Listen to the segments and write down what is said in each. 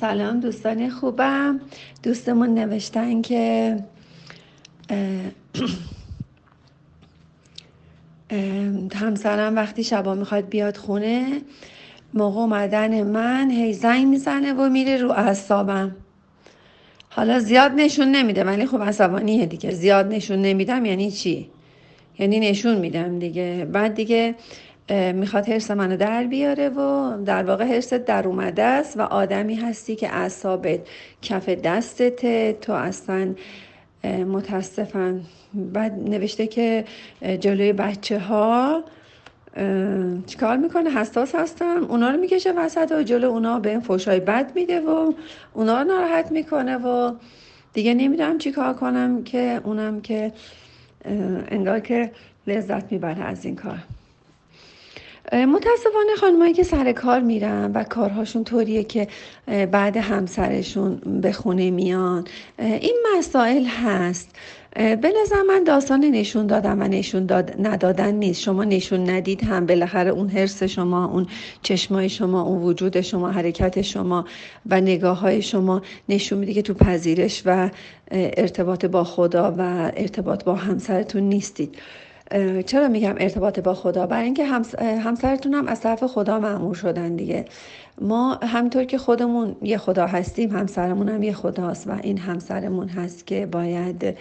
سلام دوستان خوبم. دوستمون نوشتن که همسرم وقتی شبا می‌خواد بیاد خونه موقع اومدن من هی زنگ می‌زنه و میره رو اعصابم. حالا زیاد نشون نمیده ولی خب عصبانیه دیگه. زیاد نشون نمیدم یعنی چی؟ یعنی نشون میدم دیگه. بعد دیگه می‌خواد حرس منو در بیاره و در واقع حرست در اومده است و آدمی هستی که اعصابت کف دستته. تو اصلا متاسفن بعد نوشته که جلوی بچه ها چیکار می‌کنه؟ حساس هستم. اونا رو می‌کشه وسط و جلو اونا به این فوشای بد میده و اونا رو ناراحت می‌کنه و دیگه نمی‌دونم چیکار کنم که اونم که انگار که لذت می‌بره از این کار. متاسفانه خانمایی که سر کار میرن و کارهاشون طوریه که بعد همسرشون به خونه میان. این مسائل هست. به نظر من داستان نشون دادم و نشون داد ندادن نیست. شما نشون ندید هم بالاخره اون حرس شما اون چشمای شما اون وجود شما حرکت شما و نگاه های شما نشون میده که تو پذیرش و ارتباط با خدا و ارتباط با همسرتون نیستید. چرا میگم ارتباط با خدا؟ برای اینکه همسرتون هم از طرف خدا معمور شدن دیگه. ما همینطور که خودمون یه خدا هستیم همسرمون هم یه خداست و این همسرمون هست که باید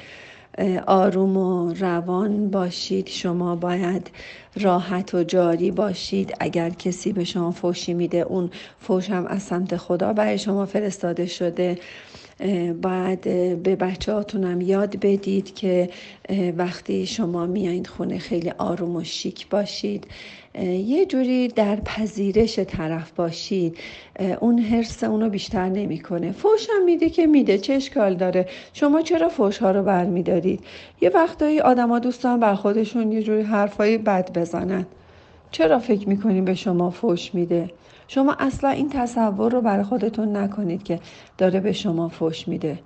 آروم و روان باشید. شما باید راحت و جاری باشید. اگر کسی به شما فوشی میده اون فوش هم از سمت خدا برای شما فرستاده شده. باید به بچه هاتونم یاد بدید که وقتی شما میایید خونه خیلی آروم و شیک باشید یه جوری در پذیرش طرف باشید. اون حرس اونو بیشتر نمی‌کنه. فوش هم میده که میده. چه اشکال داره؟ شما چرا فوش ها رو برمیدارید؟ یه وقتایی آدما دوستان بر خودشون یه جوری حرفای بد بزنن. چرا فکر می‌کنین به شما فوش میده؟ شما اصلا این تصور رو برای خودتون نکنید که داره به شما فوش میده.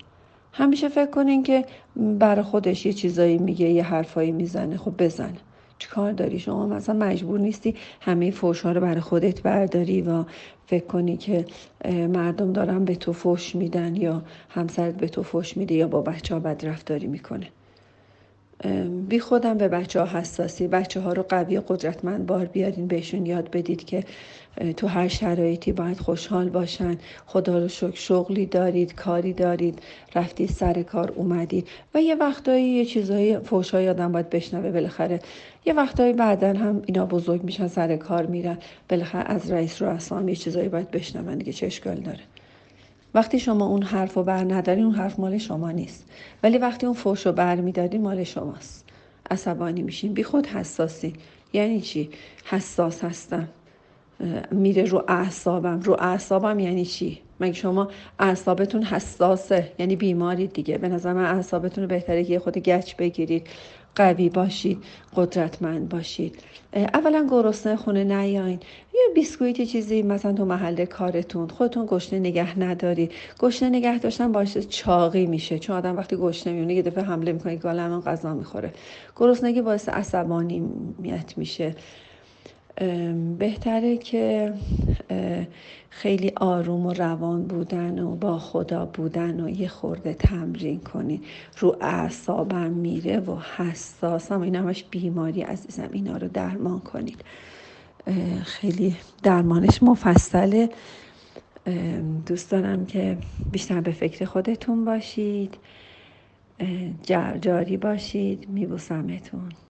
همیشه فکر کنین که برای خودش یه چیزایی میگه یه حرفایی می‌زنه. خب بزن. کار داری؟ شما مثلا مجبور نیستی همه فوش ها رو برای خودت برداری و فکر کنی که مردم دارن به تو فوش میدن یا همسرت به تو فوش میده یا با بچه ها بد رفتاری می‌کنه. بی خودم به بچه ها حساسی بچه ها رو قوی قدرتمند بار بیارین بهشون یاد بدید که تو هر شرایطی باید خوشحال باشن. خدا رو شکر شغلی دارید کاری دارید رفتید سر کار اومدید. و یه وقتایی یه چیزایی فوشای آدم باید بشنوه بالاخره. یه وقتایی بعدا هم اینا بزرگ میشن سر کار میرن. بالاخره از رئیس رو اسام یه چیزایی باید بشنون دیگه چه اشکال داره؟ وقتی شما اون حرف رو بر نداری اون حرف مال شما نیست. ولی وقتی اون فوش رو بر میداری مال شماست. عصبانی میشین بی خود حساسی. یعنی چی؟ حساس هستم. میره رو اعصابم. رو اعصابم یعنی چی؟ مگه شما اعصابتون حساسه؟ یعنی بیماری دیگه. به نظر من اعصابتون رو بهتره که خود گچ بگیرید. قوی باشید قدرتمند باشید. اولا گرسنه خونه نیاین. یه بیسکویت چیزی مثلا تو محل کارتون. خودتون گشنه نگه نداری گشنه نگه داشتن باعث چاقی میشه. چون آدم وقتی گشنه میونه یه دفعه حمله می‌کنه من غذا می‌خوره. گرسنگی باعث عصبانیت میشه. بهتره که خیلی آروم و روان بودن و با خدا بودن و یه خورده تمرین کنید رو اعصابم میره و حساسم. این همش بیماری عزیزم. اینا رو درمان کنید. خیلی درمانش مفصله. دوست دارم که بیشتر به فکر خودتون باشید. جاری باشید. میبوسمتون.